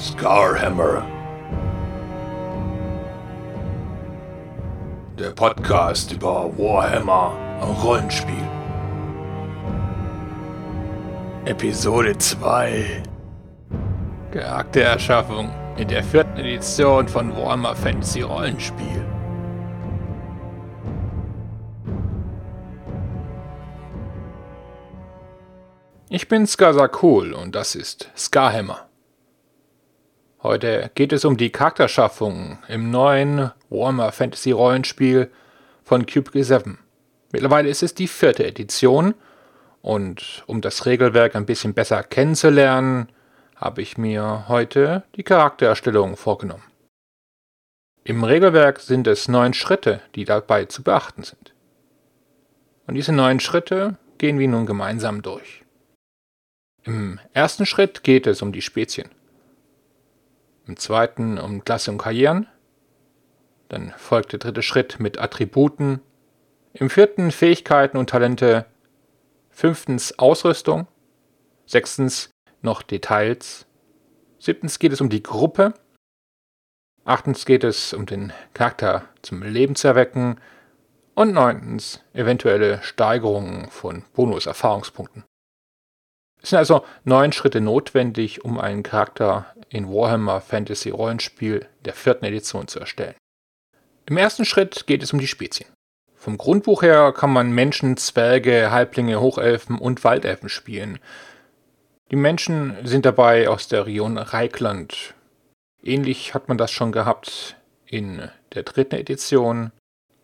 Scarhammer. Der Podcast über Warhammer Rollenspiel. Episode 2. Charaktererschaffung in der vierten Edition von Warhammer Fantasy Rollenspiel. Ich bin Skazakul und das ist Scarhammer. Heute geht es um die Charakterschaffung im neuen Warhammer Fantasy Rollenspiel von Cube 7. Mittlerweile ist es die vierte Edition und um das Regelwerk ein bisschen besser kennenzulernen, habe ich mir heute die Charaktererstellung vorgenommen. Im Regelwerk sind es neun Schritte, die dabei zu beachten sind. Und diese neun Schritte gehen wir nun gemeinsam durch. Im ersten Schritt geht es um die Spezien. Im zweiten um Klasse und Karrieren. Dann folgt der dritte Schritt mit Attributen. Im vierten Fähigkeiten und Talente. Fünftens Ausrüstung. Sechstens noch Details. Siebtens geht es um die Gruppe. Achtens geht es um den Charakter zum Leben zu erwecken. Und neuntens eventuelle Steigerungen von Bonus-Erfahrungspunkten. Es sind also neun Schritte notwendig, um einen Charakter in Warhammer Fantasy Rollenspiel der vierten Edition zu erstellen. Im ersten Schritt geht es um die Spezien. Vom Grundbuch her kann man Menschen, Zwerge, Halblinge, Hochelfen und Waldelfen spielen. Die Menschen sind dabei aus der Region Reikland. Ähnlich hat man das schon gehabt in der dritten Edition.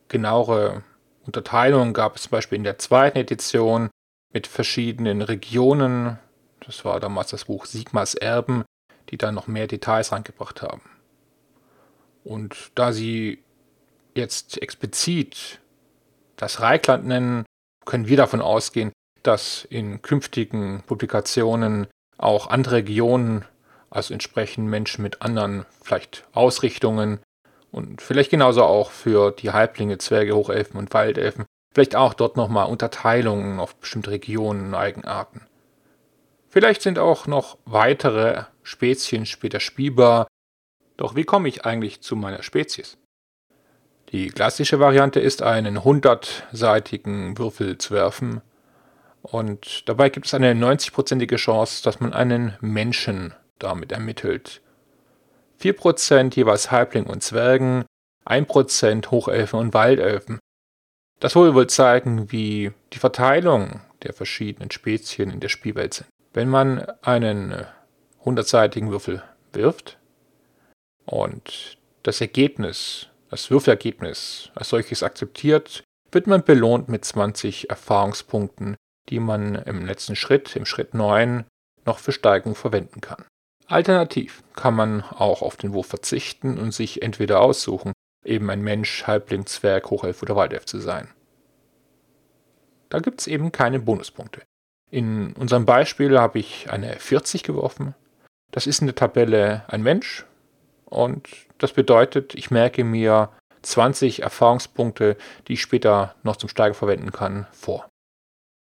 Genauere Unterteilungen gab es zum Beispiel in der zweiten Edition mit verschiedenen Regionen. Das war damals das Buch Sigmas Erben, die da noch mehr Details reingebracht haben. Und da sie jetzt explizit das Reikland nennen, können wir davon ausgehen, dass in künftigen Publikationen auch andere Regionen, also entsprechend Menschen mit anderen vielleicht Ausrichtungen und vielleicht genauso auch für die Halblinge, Zwerge, Hochelfen und Waldelfen Vielleicht auch dort nochmal Unterteilungen auf bestimmte Regionen, Eigenarten. Vielleicht sind auch noch weitere Spezien später spielbar. Doch wie komme ich eigentlich zu meiner Spezies? Die klassische Variante ist, einen 100-seitigen Würfel zu werfen. Und dabei gibt es eine 90-prozentige Chance, dass man einen Menschen damit ermittelt. 4% jeweils Halbling und Zwergen, 1% Hochelfen und Waldelfen. Das soll wohl zeigen, wie die Verteilung der verschiedenen Spezien in der Spielwelt sind. Wenn man einen hundertseitigen Würfel wirft und das Ergebnis, das Würfelergebnis als solches akzeptiert, wird man belohnt mit 20 Erfahrungspunkten, die man im letzten Schritt, im Schritt 9, noch für Steigung verwenden kann. Alternativ kann man auch auf den Wurf verzichten und sich entweder aussuchen, eben ein Mensch, Halbling, Zwerg, Hochelf oder Waldelf zu sein. Da gibt es eben keine Bonuspunkte. In unserem Beispiel habe ich eine 40 geworfen. Das ist in der Tabelle ein Mensch und das bedeutet, ich merke mir 20 Erfahrungspunkte, die ich später noch zum Steigen verwenden kann, vor.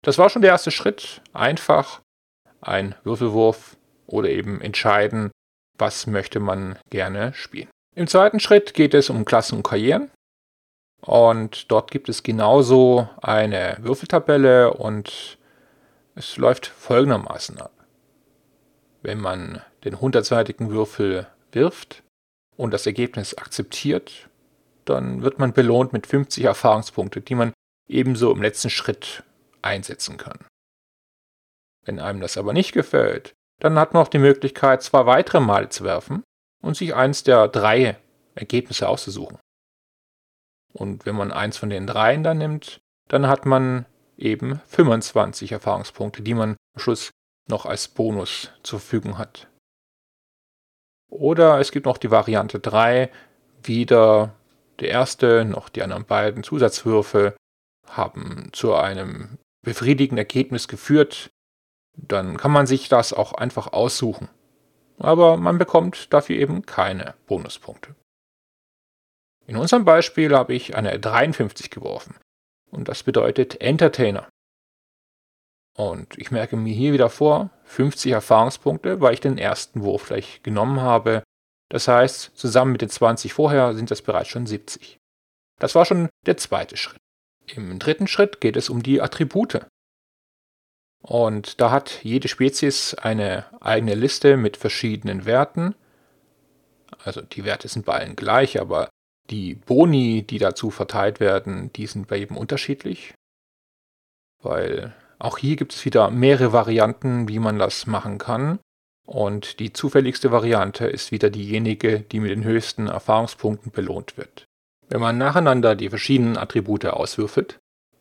Das war schon der erste Schritt. Einfach ein Würfelwurf oder eben entscheiden, was möchte man gerne spielen. Im zweiten Schritt geht es um Klassen und Karrieren. Und dort gibt es genauso eine Würfeltabelle und es läuft folgendermaßen ab. Wenn man den hundertseitigen Würfel wirft und das Ergebnis akzeptiert, dann wird man belohnt mit 50 Erfahrungspunkte, die man ebenso im letzten Schritt einsetzen kann. Wenn einem das aber nicht gefällt, dann hat man auch die Möglichkeit, zwei weitere Male zu werfen und sich eins der drei Ergebnisse auszusuchen. Und wenn man eins von den dreien dann nimmt, dann hat man eben 25 Erfahrungspunkte, die man am Schluss noch als Bonus zur Verfügung hat. Oder es gibt noch die Variante 3, wieder der erste, noch die anderen beiden Zusatzwürfe haben zu einem befriedigenden Ergebnis geführt. Dann kann man sich das auch einfach aussuchen aber man bekommt dafür eben keine Bonuspunkte. In unserem Beispiel habe ich eine 53 geworfen und das bedeutet Entertainer. Und ich merke mir hier wieder vor, 50 Erfahrungspunkte, weil ich den ersten Wurf gleich genommen habe. Das heißt, zusammen mit den 20 vorher sind das bereits schon 70. Das war schon der zweite Schritt. Im dritten Schritt geht es um die Attribute. Und da hat jede Spezies eine eigene Liste mit verschiedenen Werten. Also die Werte sind bei allen gleich, aber die Boni, die dazu verteilt werden, die sind bei jedem unterschiedlich. Weil auch hier gibt es wieder mehrere Varianten, wie man das machen kann. Und die zufälligste Variante ist wieder diejenige, die mit den höchsten Erfahrungspunkten belohnt wird. Wenn man nacheinander die verschiedenen Attribute auswürfelt,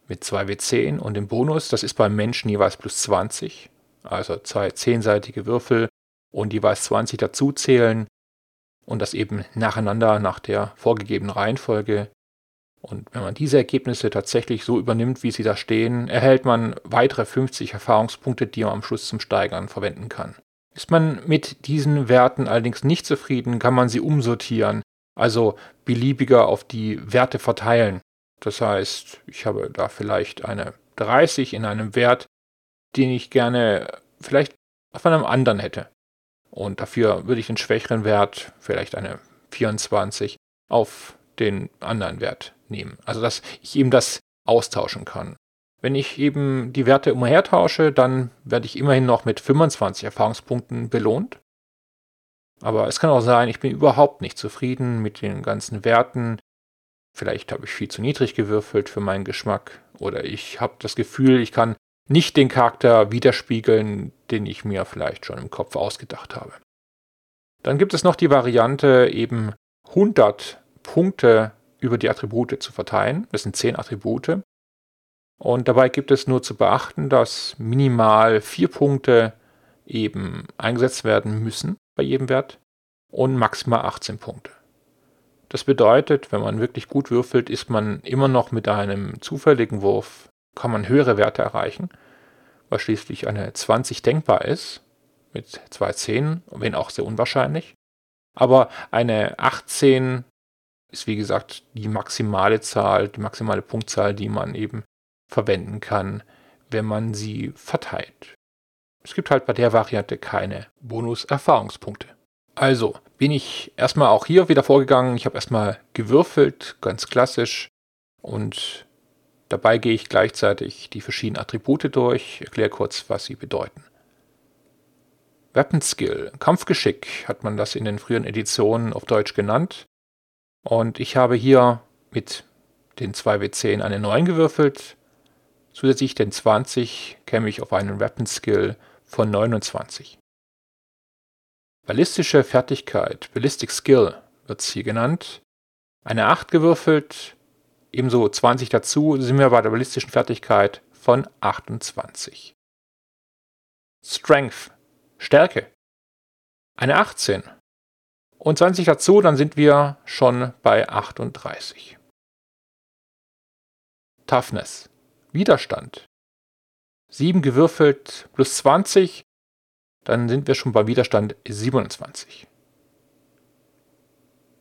mit 2W10 und dem Bonus, das ist beim Menschen jeweils plus 20, also zwei zehnseitige Würfel und jeweils 20 dazuzählen und das eben nacheinander nach der vorgegebenen Reihenfolge. Und wenn man diese Ergebnisse tatsächlich so übernimmt, wie sie da stehen, erhält man weitere 50 Erfahrungspunkte, die man am Schluss zum Steigern verwenden kann. Ist man mit diesen Werten allerdings nicht zufrieden, kann man sie umsortieren also beliebiger auf die Werte verteilen. Das heißt, ich habe da vielleicht eine 30 in einem Wert, den ich gerne vielleicht auf einem anderen hätte. Und dafür würde ich den schwächeren Wert, vielleicht eine 24, auf den anderen Wert nehmen. Also dass ich eben das austauschen kann. Wenn ich eben die Werte umhertausche, dann werde ich immerhin noch mit 25 Erfahrungspunkten belohnt. Aber es kann auch sein, ich bin überhaupt nicht zufrieden mit den ganzen Werten. Vielleicht habe ich viel zu niedrig gewürfelt für meinen Geschmack. Oder ich habe das Gefühl, ich kann nicht den Charakter widerspiegeln, den ich mir vielleicht schon im Kopf ausgedacht habe. Dann gibt es noch die Variante, eben 100 Punkte über die Attribute zu verteilen. Das sind 10 Attribute. Und dabei gibt es nur zu beachten, dass minimal 4 Punkte eben eingesetzt werden müssen bei jedem Wert und maximal 18 Punkte. Das bedeutet, wenn man wirklich gut würfelt, ist man immer noch mit einem zufälligen Wurf, kann man höhere Werte erreichen, weil schließlich eine 20 denkbar ist, mit zwei 10, wenn auch sehr unwahrscheinlich. Aber eine 18 ist wie gesagt die maximale Zahl, die maximale Punktzahl, die man eben verwenden kann, wenn man sie verteilt. Es gibt halt bei der Variante keine Bonus-Erfahrungspunkte. Also bin ich erstmal auch hier wieder vorgegangen. Ich habe erstmal gewürfelt, ganz klassisch. Und dabei gehe ich gleichzeitig die verschiedenen Attribute durch, erkläre kurz, was sie bedeuten. Weapon Skill, Kampfgeschick hat man das in den früheren Editionen auf Deutsch genannt. Und ich habe hier mit den 2W10 eine 9 gewürfelt. Zusätzlich den 20 käme ich auf einen Weapon Skill von 29. Ballistische Fertigkeit, Ballistic Skill wird es hier genannt. Eine 8 gewürfelt, ebenso 20 dazu, sind wir bei der ballistischen Fertigkeit von 28. Strength, Stärke. Eine 18. Und 20 dazu, dann sind wir schon bei 38. Toughness, Widerstand. 7 gewürfelt plus 20, dann sind wir schon bei Widerstand 27.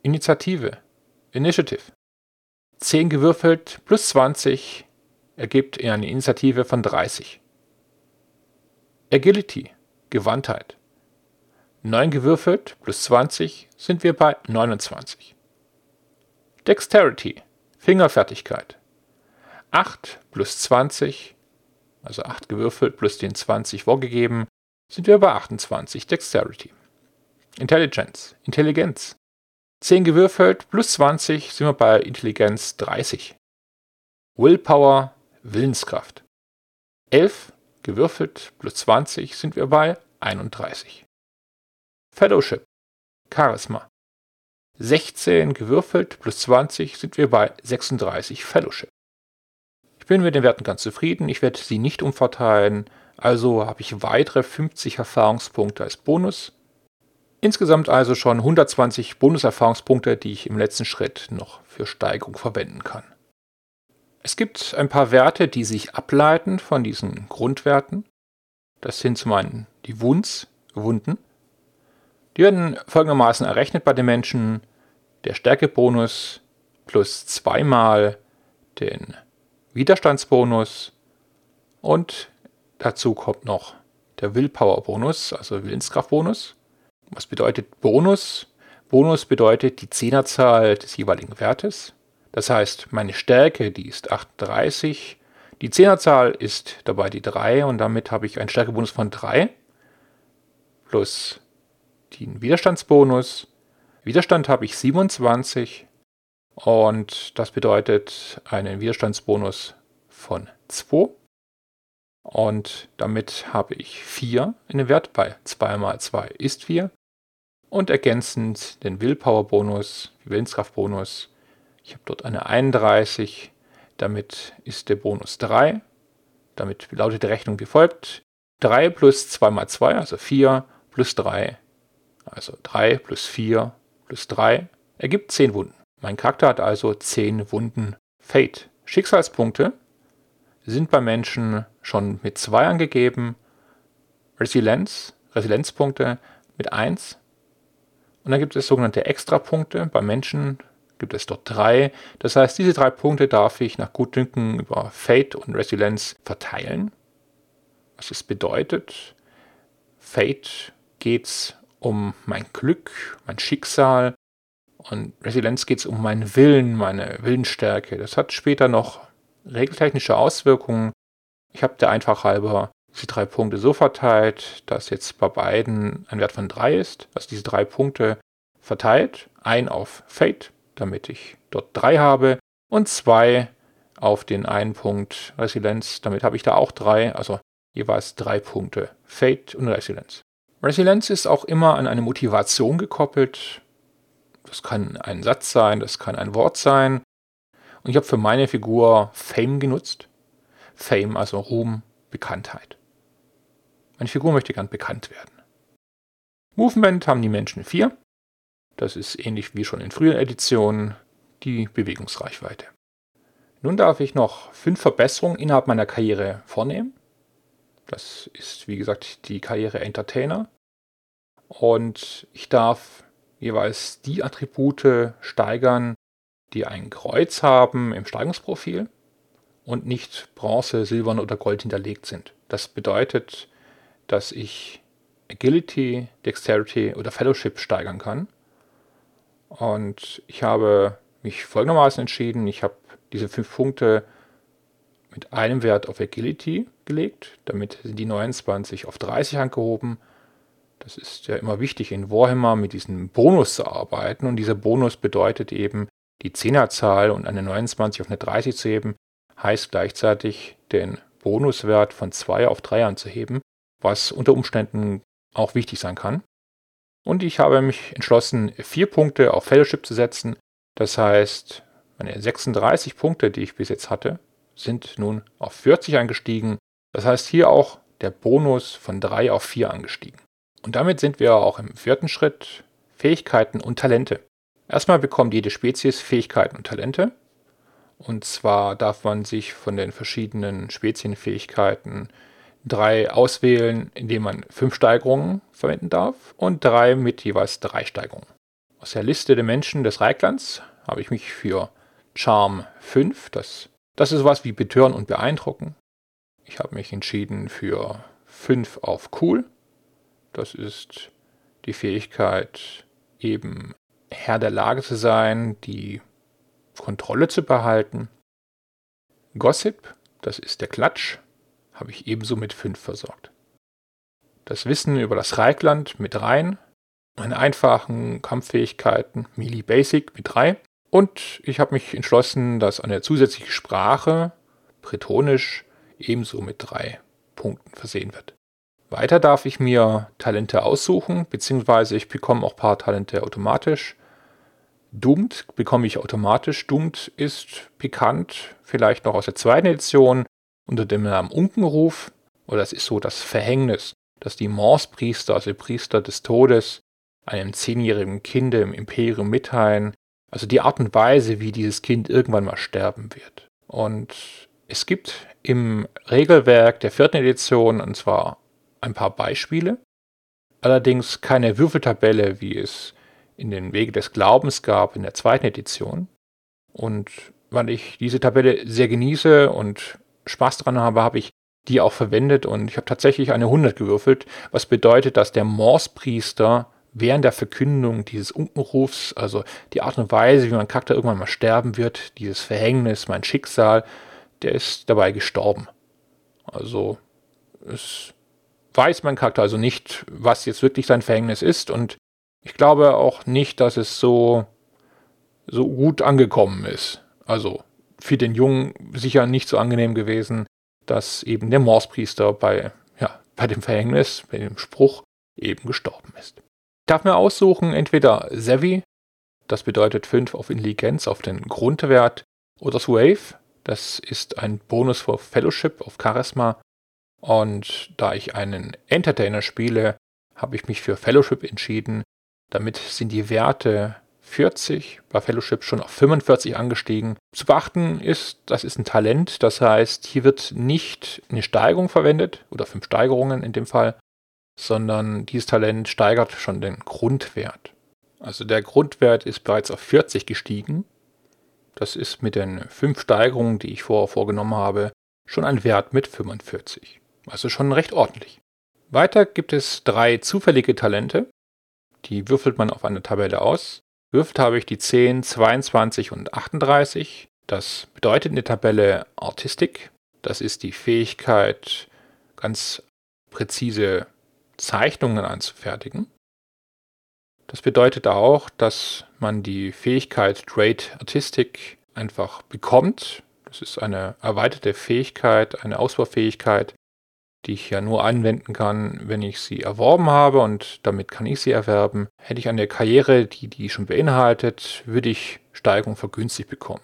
Initiative, Initiative. 10 gewürfelt plus 20 ergibt eine Initiative von 30. Agility, Gewandtheit. 9 gewürfelt plus 20 sind wir bei 29. Dexterity, Fingerfertigkeit. 8 plus 20 also 8 gewürfelt plus den 20 vorgegeben, sind wir bei 28 Dexterity. Intelligence, Intelligenz. 10 gewürfelt plus 20 sind wir bei Intelligenz 30. Willpower, Willenskraft. 11 gewürfelt plus 20 sind wir bei 31. Fellowship, Charisma. 16 gewürfelt plus 20 sind wir bei 36 Fellowship. Ich bin mit den Werten ganz zufrieden, ich werde sie nicht umverteilen, also habe ich weitere 50 Erfahrungspunkte als Bonus. Insgesamt also schon 120 Bonuserfahrungspunkte, die ich im letzten Schritt noch für Steigerung verwenden kann. Es gibt ein paar Werte, die sich ableiten von diesen Grundwerten. Das sind zum einen die Wunds, Wunden. Die werden folgendermaßen errechnet bei den Menschen. Der Stärkebonus plus zweimal den Widerstandsbonus und dazu kommt noch der Willpower-Bonus, also Willenskraft-Bonus. Was bedeutet Bonus? Bonus bedeutet die Zehnerzahl des jeweiligen Wertes. Das heißt, meine Stärke, die ist 38. Die Zehnerzahl ist dabei die 3 und damit habe ich einen Stärkebonus von 3 plus den Widerstandsbonus. Widerstand habe ich 27 und das bedeutet einen Widerstandsbonus von 2. Und damit habe ich 4 in dem Wert bei 2 mal 2 ist 4. Und ergänzend den Willpower-Bonus, Willenskraft-Bonus. Ich habe dort eine 31. Damit ist der Bonus 3. Damit lautet die Rechnung wie folgt. 3 plus 2 mal 2, also 4, plus 3, also 3 plus 4 plus 3, ergibt 10 Wunden. Mein Charakter hat also 10 Wunden Fate. Schicksalspunkte sind bei Menschen schon mit 2 angegeben, Resilienz, Resilienzpunkte mit 1. Und dann gibt es sogenannte Extrapunkte. Bei Menschen gibt es dort 3. Das heißt, diese drei Punkte darf ich nach Gutdünken über Fate und Resilienz verteilen. Was es bedeutet, Fate geht es um mein Glück, mein Schicksal und Resilienz geht es um meinen Willen, meine Willensstärke. Das hat später noch regeltechnische Auswirkungen. Ich habe der einfach halber diese drei Punkte so verteilt, dass jetzt bei beiden ein Wert von 3 ist, also diese drei Punkte verteilt. Ein auf Fate, damit ich dort 3 habe und 2 auf den einen Punkt Resilienz, damit habe ich da auch 3, also jeweils drei Punkte Fate und Resilienz. Resilienz ist auch immer an eine Motivation gekoppelt. Das kann ein Satz sein, das kann ein Wort sein. Und ich habe für meine Figur Fame genutzt. Fame, also Ruhm, Bekanntheit. Meine Figur möchte gern bekannt werden. Movement haben die Menschen vier. Das ist ähnlich wie schon in früheren Editionen die Bewegungsreichweite. Nun darf ich noch fünf Verbesserungen innerhalb meiner Karriere vornehmen. Das ist, wie gesagt, die Karriere Entertainer. Und ich darf jeweils die Attribute steigern, die ein Kreuz haben im Steigungsprofil und nicht Bronze, Silbern oder Gold hinterlegt sind. Das bedeutet, dass ich Agility, Dexterity oder Fellowship steigern kann. Und ich habe mich folgendermaßen entschieden, ich habe diese fünf Punkte mit einem Wert auf Agility gelegt. Damit sind die 29 auf 30 angehoben. Das ist ja immer wichtig in Warhammer mit diesem Bonus zu arbeiten. Und dieser Bonus bedeutet eben, die Zehnerzahl und eine 29 auf eine 30 zu heben, heißt gleichzeitig den Bonuswert von 2 auf 3 anzuheben, was unter Umständen auch wichtig sein kann. Und ich habe mich entschlossen, vier Punkte auf Fellowship zu setzen. Das heißt, meine 36 Punkte, die ich bis jetzt hatte, sind nun auf 40 angestiegen. Das heißt hier auch der Bonus von 3 auf 4 angestiegen. Und damit sind wir auch im vierten Schritt Fähigkeiten und Talente. Erstmal bekommt jede Spezies Fähigkeiten und Talente. Und zwar darf man sich von den verschiedenen Spezienfähigkeiten drei auswählen, indem man fünf Steigerungen verwenden darf und drei mit jeweils drei Steigerungen. Aus der Liste der Menschen des Reiklands habe ich mich für Charm 5, das das ist was wie betören und beeindrucken. Ich habe mich entschieden für 5 auf cool. Das ist die Fähigkeit, eben Herr der Lage zu sein, die Kontrolle zu behalten. Gossip, das ist der Klatsch, habe ich ebenso mit 5 versorgt. Das Wissen über das Reikland mit rein, meine einfachen Kampffähigkeiten, Melee Basic mit 3 und ich habe mich entschlossen, dass eine zusätzliche Sprache, Bretonisch, ebenso mit drei Punkten versehen wird. Weiter darf ich mir Talente aussuchen, beziehungsweise ich bekomme auch ein paar Talente automatisch. Doomed bekomme ich automatisch. Doomed ist bekannt, vielleicht noch aus der zweiten Edition, unter dem Namen Unkenruf. Oder es ist so das Verhängnis, dass die Morse-Priester, also Priester des Todes, einem zehnjährigen Kind im Imperium mitteilen, also die Art und Weise, wie dieses Kind irgendwann mal sterben wird. Und es gibt im Regelwerk der vierten Edition, und zwar ein paar Beispiele, allerdings keine Würfeltabelle, wie es in den Wege des Glaubens gab in der zweiten Edition. Und weil ich diese Tabelle sehr genieße und Spaß daran habe, habe ich die auch verwendet und ich habe tatsächlich eine 100 gewürfelt, was bedeutet, dass der Morse-Priester während der Verkündung dieses Unkenrufs, also die Art und Weise, wie mein Charakter irgendwann mal sterben wird, dieses Verhängnis, mein Schicksal, der ist dabei gestorben. Also es weiß mein Charakter also nicht, was jetzt wirklich sein Verhängnis ist und ich glaube auch nicht, dass es so, so gut angekommen ist. Also für den Jungen sicher nicht so angenehm gewesen, dass eben der Morsepriester bei, ja, bei dem Verhängnis, bei dem Spruch eben gestorben ist. Ich darf mir aussuchen, entweder Savvy, das bedeutet 5 auf Intelligenz, auf den Grundwert, oder Swave, das ist ein Bonus für Fellowship auf Charisma. Und da ich einen Entertainer spiele, habe ich mich für Fellowship entschieden. Damit sind die Werte 40, bei Fellowship schon auf 45 angestiegen. Zu beachten ist, das ist ein Talent, das heißt, hier wird nicht eine Steigerung verwendet oder fünf Steigerungen in dem Fall, sondern dieses Talent steigert schon den Grundwert. Also der Grundwert ist bereits auf 40 gestiegen. Das ist mit den fünf Steigerungen, die ich vorher vorgenommen habe, schon ein Wert mit 45. Also schon recht ordentlich. Weiter gibt es drei zufällige Talente. Die würfelt man auf einer Tabelle aus. Würfelt habe ich die 10, 22 und 38. Das bedeutet in der Tabelle Artistik. Das ist die Fähigkeit, ganz präzise Zeichnungen anzufertigen. Das bedeutet auch, dass man die Fähigkeit Great Artistic einfach bekommt. Das ist eine erweiterte Fähigkeit, eine Ausbaufähigkeit, die ich ja nur anwenden kann, wenn ich sie erworben habe und damit kann ich sie erwerben. Hätte ich eine Karriere, die die schon beinhaltet, würde ich Steigerung vergünstigt bekommen.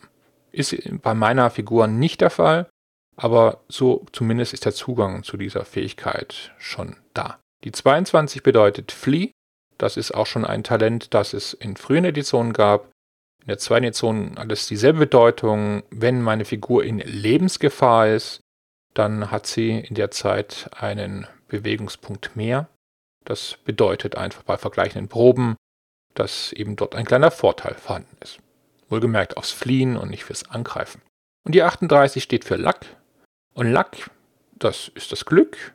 Ist bei meiner Figur nicht der Fall, aber so zumindest ist der Zugang zu dieser Fähigkeit schon da. Die 22 bedeutet Flee. Das ist auch schon ein Talent, das es in frühen Editionen gab. In der zweiten Edition hat es dieselbe Bedeutung. Wenn meine Figur in Lebensgefahr ist, dann hat sie in der Zeit einen Bewegungspunkt mehr. Das bedeutet einfach bei vergleichenden Proben, dass eben dort ein kleiner Vorteil vorhanden ist. Wohlgemerkt aufs Fliehen und nicht fürs Angreifen. Und die 38 steht für Luck. Und Luck, das ist das Glück.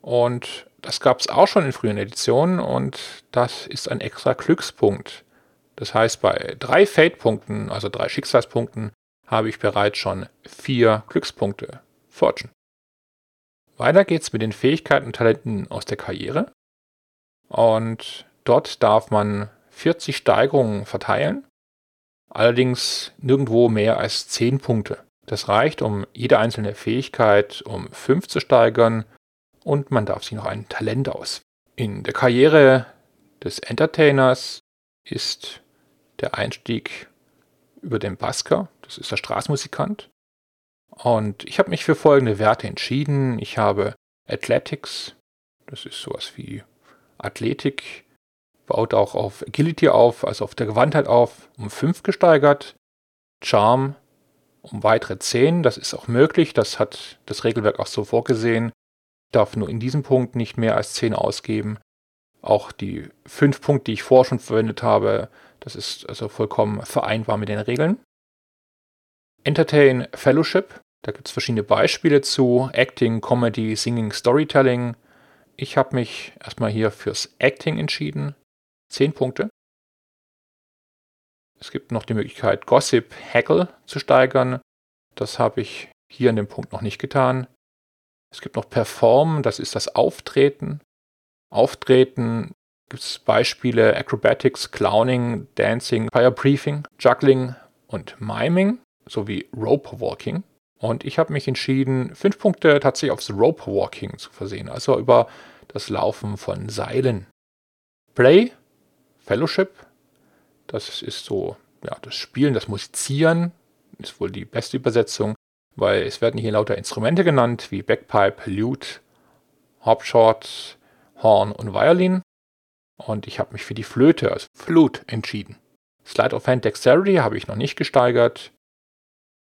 Und das gab es auch schon in früheren Editionen und das ist ein extra Glückspunkt. Das heißt, bei drei Fate-Punkten, also drei Schicksalspunkten, habe ich bereits schon vier Glückspunkte. Fortune. Weiter geht's mit den Fähigkeiten und Talenten aus der Karriere. Und dort darf man 40 Steigerungen verteilen, allerdings nirgendwo mehr als 10 Punkte. Das reicht, um jede einzelne Fähigkeit um 5 zu steigern und man darf sich noch ein Talent aus. In der Karriere des Entertainers ist der Einstieg über den Basker, das ist der Straßenmusikant. Und ich habe mich für folgende Werte entschieden. Ich habe Athletics, das ist sowas wie Athletik, baut auch auf Agility auf, also auf der Gewandtheit auf, um 5 gesteigert. Charm um weitere 10, das ist auch möglich, das hat das Regelwerk auch so vorgesehen darf nur in diesem Punkt nicht mehr als 10 ausgeben. Auch die 5 Punkte, die ich vorher schon verwendet habe, das ist also vollkommen vereinbar mit den Regeln. Entertain Fellowship, da gibt es verschiedene Beispiele zu. Acting, Comedy, Singing, Storytelling. Ich habe mich erstmal hier fürs Acting entschieden. 10 Punkte. Es gibt noch die Möglichkeit, Gossip, Hackle zu steigern. Das habe ich hier an dem Punkt noch nicht getan. Es gibt noch Performen, das ist das Auftreten. Auftreten gibt es Beispiele Acrobatics, Clowning, Dancing, Fire Briefing, Juggling und Miming sowie Rope Walking. Und ich habe mich entschieden, fünf Punkte tatsächlich aufs Rope Walking zu versehen, also über das Laufen von Seilen. Play, Fellowship, das ist so ja, das Spielen, das Musizieren, ist wohl die beste Übersetzung weil es werden hier lauter Instrumente genannt, wie Backpipe, Lute, Hopshot, Horn und Violin. Und ich habe mich für die Flöte, also Flute, entschieden. Slide of Hand Dexterity habe ich noch nicht gesteigert.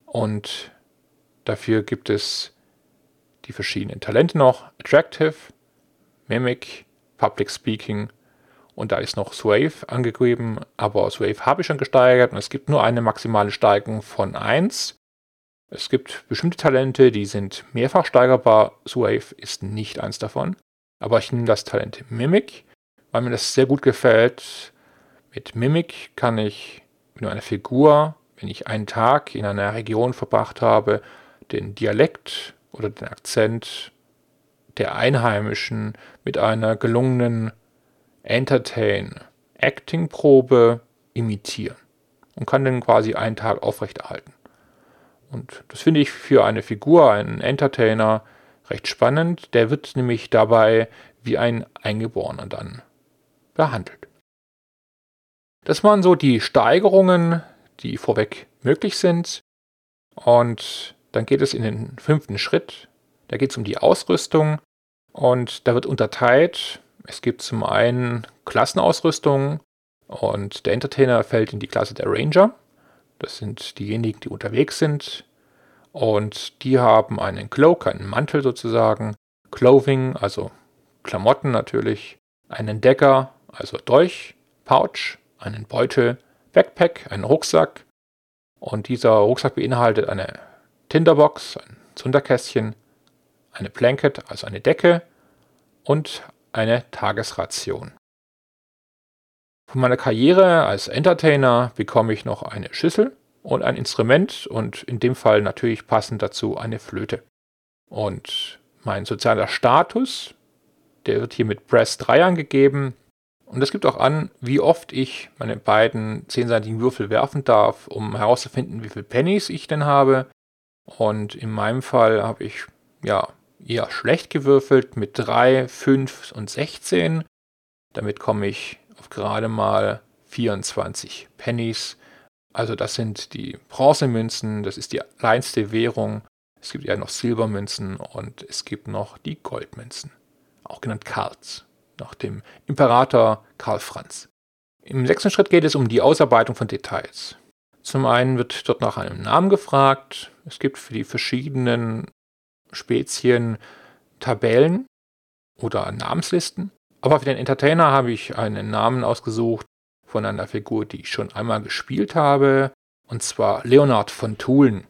Und dafür gibt es die verschiedenen Talente noch. Attractive, Mimic, Public Speaking und da ist noch Swave angegeben, aber Swave habe ich schon gesteigert und es gibt nur eine maximale Steigerung von 1 Es gibt bestimmte Talente, die sind mehrfach steigerbar. Swave ist nicht eins davon. Aber ich nehme das Talent Mimic, weil mir das sehr gut gefällt. Mit Mimic kann ich mit einer Figur, wenn ich einen Tag in einer Region verbracht habe, den Dialekt oder den Akzent der Einheimischen mit einer gelungenen Entertain-Acting-Probe imitieren und kann dann quasi einen Tag aufrechterhalten. Und das finde ich für eine Figur, einen Entertainer, recht spannend. Der wird nämlich dabei wie ein Eingeborener dann behandelt. Das waren so die Steigerungen, die vorweg möglich sind. Und dann geht es in den fünften Schritt. Da geht es um die Ausrüstung. Und da wird unterteilt. Es gibt zum einen Klassenausrüstung. Und der Entertainer fällt in die Klasse der Ranger. Das sind diejenigen, die unterwegs sind. Und die haben einen Cloak, einen Mantel sozusagen, Clothing, also Klamotten natürlich, einen Decker, also Dolch, Pouch, einen Beutel, Backpack, einen Rucksack. Und dieser Rucksack beinhaltet eine Tinderbox, ein Zunderkästchen, eine Blanket, also eine Decke und eine Tagesration. Von meiner Karriere als Entertainer bekomme ich noch eine Schüssel und ein Instrument und in dem Fall natürlich passend dazu eine Flöte. Und mein sozialer Status, der wird hier mit Press 3 angegeben. Und es gibt auch an, wie oft ich meine beiden zehnseitigen Würfel werfen darf, um herauszufinden, wie viele Pennies ich denn habe. Und in meinem Fall habe ich ja eher schlecht gewürfelt mit 3, 5 und 16. Damit komme ich auf gerade mal 24 Pennies. Also das sind die Bronzemünzen, das ist die kleinste Währung. Es gibt ja noch Silbermünzen und es gibt noch die Goldmünzen, auch genannt Karls, nach dem Imperator Karl Franz. Im sechsten Schritt geht es um die Ausarbeitung von Details. Zum einen wird dort nach einem Namen gefragt. Es gibt für die verschiedenen Spezien Tabellen oder Namenslisten. Aber für den Entertainer habe ich einen Namen ausgesucht von einer Figur, die ich schon einmal gespielt habe. Und zwar Leonard von Thulen.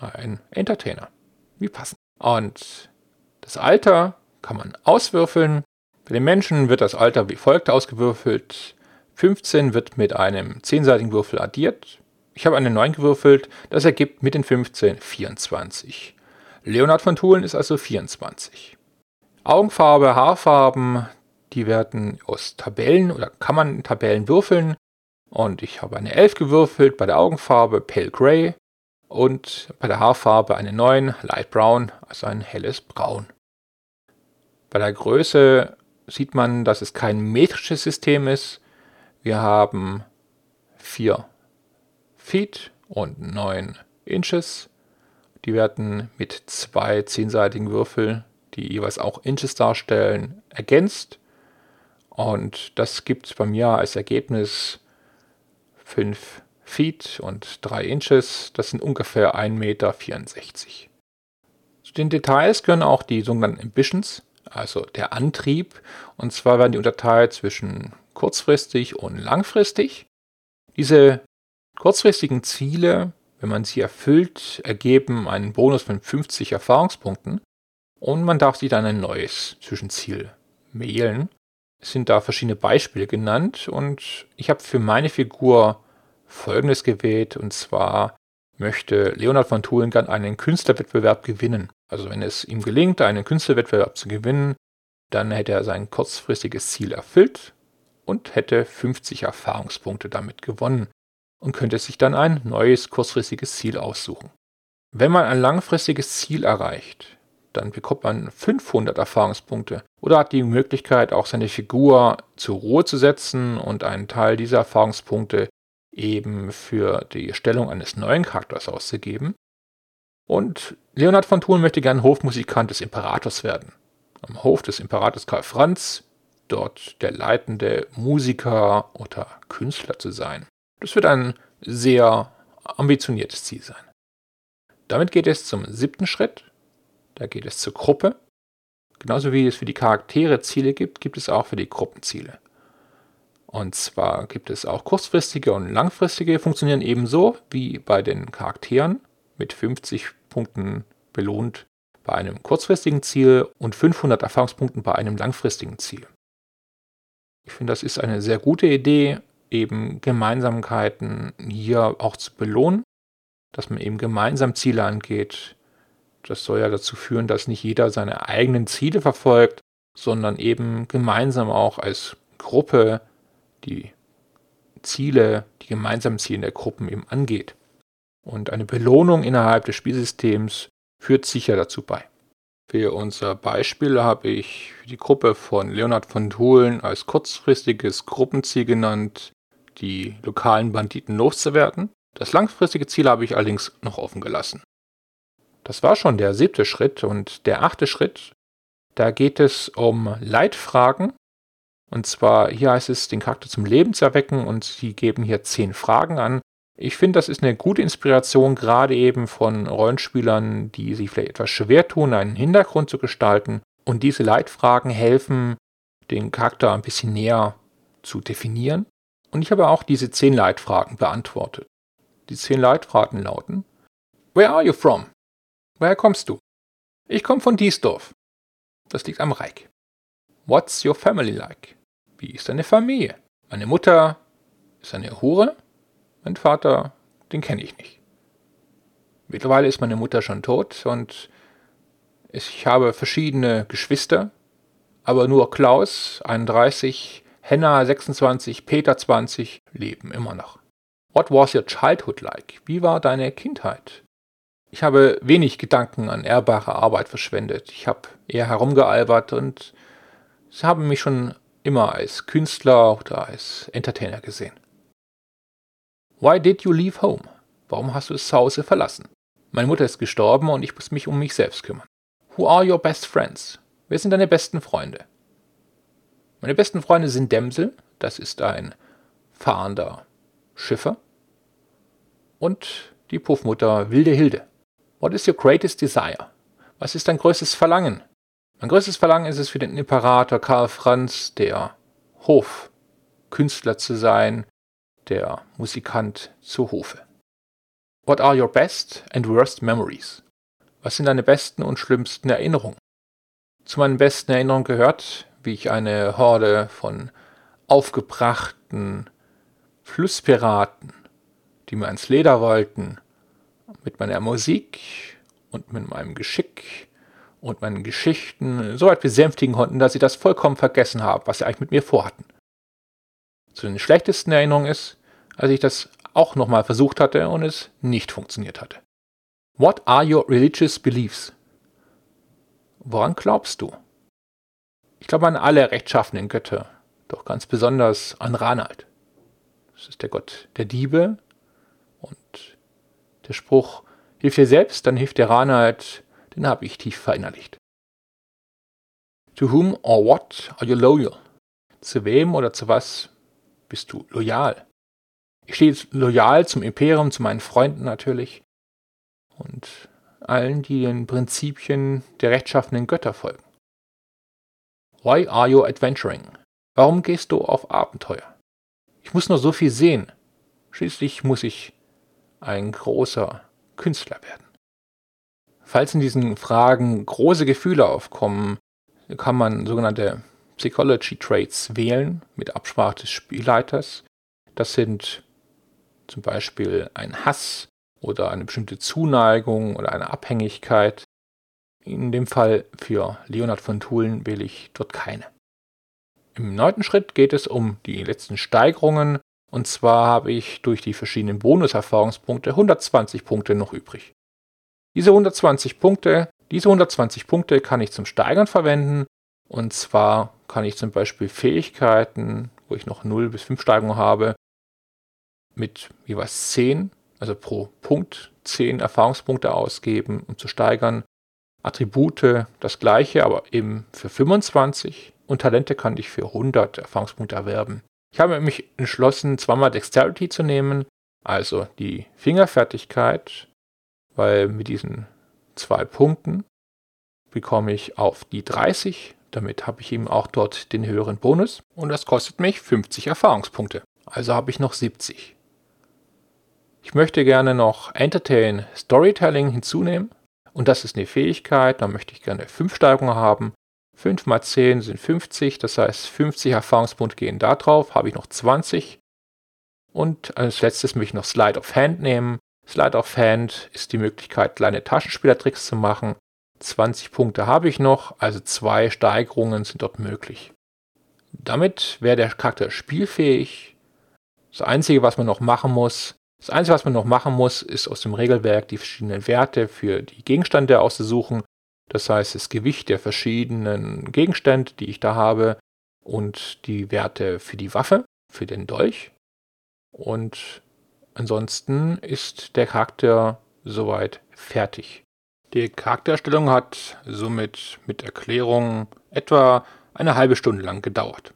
Ein Entertainer. Wie passend. Und das Alter kann man auswürfeln. Bei den Menschen wird das Alter wie folgt ausgewürfelt. 15 wird mit einem 10-seitigen Würfel addiert. Ich habe eine 9 gewürfelt. Das ergibt mit den 15 24. Leonard von Thulen ist also 24. Augenfarbe, Haarfarben, die werden aus Tabellen oder kann man in Tabellen würfeln. Und ich habe eine 11 gewürfelt bei der Augenfarbe Pale Gray und bei der Haarfarbe eine 9 Light Brown, also ein helles Braun. Bei der Größe sieht man, dass es kein metrisches System ist. Wir haben 4 Feet und 9 Inches. Die werden mit zwei zehnseitigen Würfeln, die jeweils auch Inches darstellen, ergänzt. Und das gibt bei mir als Ergebnis 5 Feet und 3 Inches. Das sind ungefähr 1,64 Meter. Zu den Details gehören auch die sogenannten Ambitions, also der Antrieb. Und zwar werden die unterteilt zwischen kurzfristig und langfristig. Diese kurzfristigen Ziele, wenn man sie erfüllt, ergeben einen Bonus von 50 Erfahrungspunkten. Und man darf sich dann ein neues Zwischenziel wählen. Es sind da verschiedene Beispiele genannt und ich habe für meine Figur Folgendes gewählt und zwar möchte Leonard von Thulengan einen Künstlerwettbewerb gewinnen. Also wenn es ihm gelingt, einen Künstlerwettbewerb zu gewinnen, dann hätte er sein kurzfristiges Ziel erfüllt und hätte 50 Erfahrungspunkte damit gewonnen und könnte sich dann ein neues kurzfristiges Ziel aussuchen. Wenn man ein langfristiges Ziel erreicht, dann bekommt man 500 Erfahrungspunkte oder hat die Möglichkeit, auch seine Figur zur Ruhe zu setzen und einen Teil dieser Erfahrungspunkte eben für die Erstellung eines neuen Charakters auszugeben. Und Leonhard von Thun möchte gern Hofmusikant des Imperators werden. Am Hof des Imperators Karl Franz, dort der leitende Musiker oder Künstler zu sein. Das wird ein sehr ambitioniertes Ziel sein. Damit geht es zum siebten Schritt, da geht es zur Gruppe. Genauso wie es für die Charaktere Ziele gibt, gibt es auch für die Gruppen Ziele. Und zwar gibt es auch kurzfristige und langfristige, funktionieren ebenso wie bei den Charakteren mit 50 Erfahrungspunkten belohnt bei einem kurzfristigen Ziel und 500 Erfahrungspunkten bei einem langfristigen Ziel. Ich finde, das ist eine sehr gute Idee, eben Gemeinsamkeiten hier auch zu belohnen, dass man eben gemeinsam Ziele angeht. Das soll ja dazu führen, dass nicht jeder seine eigenen Ziele verfolgt, sondern eben gemeinsam auch als Gruppe die Ziele, die gemeinsamen Ziele der Gruppen eben angeht. Und eine Belohnung innerhalb des Spielsystems führt sicher dazu bei. Für unser Beispiel habe ich die Gruppe von Leonhard von Thulen als kurzfristiges Gruppenziel genannt, die lokalen Banditen loszuwerden. Das langfristige Ziel habe ich allerdings noch offen gelassen. Das war schon der siebte Schritt und der achte Schritt, da geht es um Leitfragen. Und zwar hier heißt es, den Charakter zum Leben zu erwecken und sie geben hier zehn Fragen an, ich finde, das ist eine gute Inspiration, gerade eben von Rollenspielern, die sich vielleicht etwas schwer tun, einen Hintergrund zu gestalten. Und diese Leitfragen helfen, den Charakter ein bisschen näher zu definieren. Und ich habe auch diese zehn Leitfragen beantwortet. Die zehn Leitfragen lauten: Where are you from? Woher kommst du? Ich komme von Diesdorf. Das liegt am Reich. What's your family like? Wie ist deine Familie? Meine Mutter ist eine Hure mein Vater, den kenne ich nicht. Mittlerweile ist meine Mutter schon tot und ich habe verschiedene Geschwister, aber nur Klaus, 31, Henna, 26, Peter, 20, leben immer noch. What was your childhood like? Wie war deine Kindheit? Ich habe wenig Gedanken an ehrbare Arbeit verschwendet. Ich habe eher herumgealbert und sie haben mich schon immer als Künstler oder als Entertainer gesehen. Why did you leave home? Warum hast du das Zuhause verlassen? Meine Mutter ist gestorben und ich muss mich um mich selbst kümmern. Who are your best friends? Wer sind deine besten Freunde? Meine besten Freunde sind Dämsel, das ist ein fahrender Schiffer, und die Puffmutter Wilde Hilde. What is your greatest desire? Was ist dein größtes Verlangen? Mein größtes Verlangen ist es für den Imperator Karl Franz, der Hofkünstler zu sein, der Musikant zu Hofe. What are your best and worst memories? Was sind deine besten und schlimmsten Erinnerungen? Zu meinen besten Erinnerungen gehört, wie ich eine Horde von aufgebrachten Flusspiraten, die mir ans Leder wollten, mit meiner Musik und mit meinem Geschick und meinen Geschichten so weit besänftigen konnten, dass sie das vollkommen vergessen haben, was sie eigentlich mit mir vorhatten. Zu den schlechtesten Erinnerungen ist, als ich das auch nochmal versucht hatte und es nicht funktioniert hatte. What are your religious beliefs? Woran glaubst du? Ich glaube an alle rechtschaffenen Götter, doch ganz besonders an Ranald. Das ist der Gott der Diebe und der Spruch, hilf dir selbst, dann hilft der Ranald, den habe ich tief verinnerlicht. To whom or what are you loyal? Zu wem oder zu was bist du loyal? Ich stehe loyal zum Imperium, zu meinen Freunden natürlich und allen, die den Prinzipien der rechtschaffenen Götter folgen. Why are you adventuring? Warum gehst du auf Abenteuer? Ich muss nur so viel sehen. Schließlich muss ich ein großer Künstler werden. Falls in diesen Fragen große Gefühle aufkommen, kann man sogenannte Psychology Traits wählen mit Absprache des Spielleiters. Das sind zum Beispiel ein Hass oder eine bestimmte Zuneigung oder eine Abhängigkeit. In dem Fall für Leonhard von Thulen wähle ich dort keine. Im neunten Schritt geht es um die letzten Steigerungen und zwar habe ich durch die verschiedenen Bonuserfahrungspunkte 120 Punkte noch übrig. Diese 120 Punkte, diese 120 Punkte kann ich zum Steigern verwenden und zwar kann ich zum Beispiel Fähigkeiten, wo ich noch 0 bis 5 Steigerungen habe, mit jeweils 10, also pro Punkt 10 Erfahrungspunkte ausgeben, um zu steigern. Attribute das gleiche, aber eben für 25 und Talente kann ich für 100 Erfahrungspunkte erwerben. Ich habe mich entschlossen, zweimal Dexterity zu nehmen, also die Fingerfertigkeit, weil mit diesen zwei Punkten bekomme ich auf die 30. Damit habe ich eben auch dort den höheren Bonus und das kostet mich 50 Erfahrungspunkte. Also habe ich noch 70. Ich möchte gerne noch Entertain Storytelling hinzunehmen. Und das ist eine Fähigkeit, da möchte ich gerne 5 Steigerungen haben. 5 mal 10 sind 50, das heißt 50 Erfahrungspunkte gehen da drauf, habe ich noch 20. Und als letztes möchte ich noch Slide of Hand nehmen. Slide of Hand ist die Möglichkeit, kleine Taschenspielertricks zu machen. 20 Punkte habe ich noch, also zwei Steigerungen sind dort möglich. Damit wäre der Charakter spielfähig. Das Einzige, was man noch machen muss, das Einzige, was man noch machen muss, ist aus dem Regelwerk die verschiedenen Werte für die Gegenstände auszusuchen. Das heißt, das Gewicht der verschiedenen Gegenstände, die ich da habe, und die Werte für die Waffe, für den Dolch. Und ansonsten ist der Charakter soweit fertig. Die Charaktererstellung hat somit mit Erklärung etwa eine halbe Stunde lang gedauert.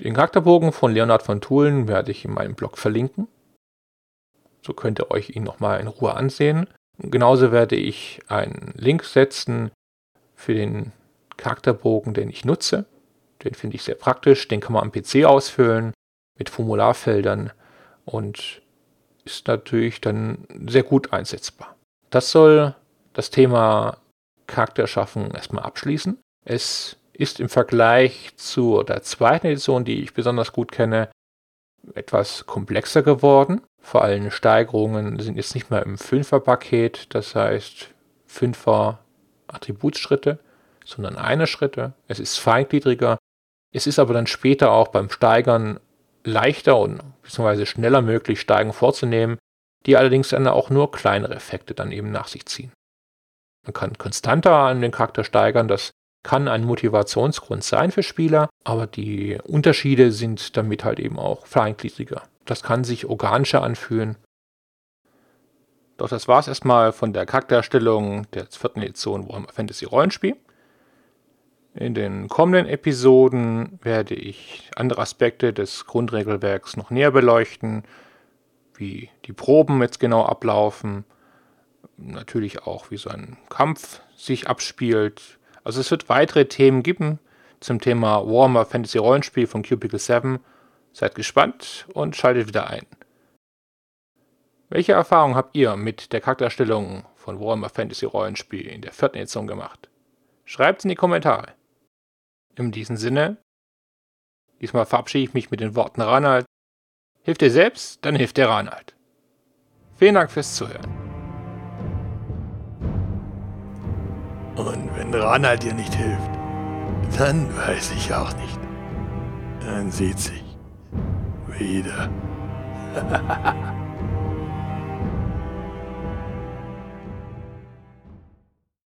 Den Charakterbogen von Leonhard von Thulen werde ich in meinem Blog verlinken. So könnt ihr euch ihn nochmal in Ruhe ansehen. Genauso werde ich einen Link setzen für den Charakterbogen, den ich nutze. Den finde ich sehr praktisch. Den kann man am PC ausfüllen mit Formularfeldern und ist natürlich dann sehr gut einsetzbar. Das soll das Thema Charakterschaffung erstmal abschließen. Es ist im Vergleich zur zweiten Edition, die ich besonders gut kenne, etwas komplexer geworden. Vor allem Steigerungen sind jetzt nicht mehr im Fünfer-Paket, das heißt Fünfer Attributsschritte, sondern eine Schritte. Es ist feingliedriger. Es ist aber dann später auch beim Steigern leichter und bzw. schneller möglich, Steigen vorzunehmen, die allerdings dann auch nur kleinere Effekte dann eben nach sich ziehen. Man kann konstanter an den Charakter steigern, das kann ein Motivationsgrund sein für Spieler, aber die Unterschiede sind damit halt eben auch feingliedriger. Das kann sich organischer anfühlen. Doch das war es erstmal von der Charaktererstellung der vierten Edition Warhammer Fantasy Rollenspiel. In den kommenden Episoden werde ich andere Aspekte des Grundregelwerks noch näher beleuchten, wie die Proben jetzt genau ablaufen, natürlich auch, wie so ein Kampf sich abspielt. Also es wird weitere Themen geben zum Thema Warhammer Fantasy Rollenspiel von Cubicle 7. Seid gespannt und schaltet wieder ein. Welche Erfahrungen habt ihr mit der Charakterstellung von Warhammer Fantasy Rollenspiel in der vierten Edition gemacht? Schreibt es in die Kommentare. In diesem Sinne, diesmal verabschiede ich mich mit den Worten Ranald. Hilft dir selbst, dann hilft der Ranald. Vielen Dank fürs Zuhören. Und wenn Ranald dir nicht hilft, dann weiß ich auch nicht. Dann sieht sich wieder.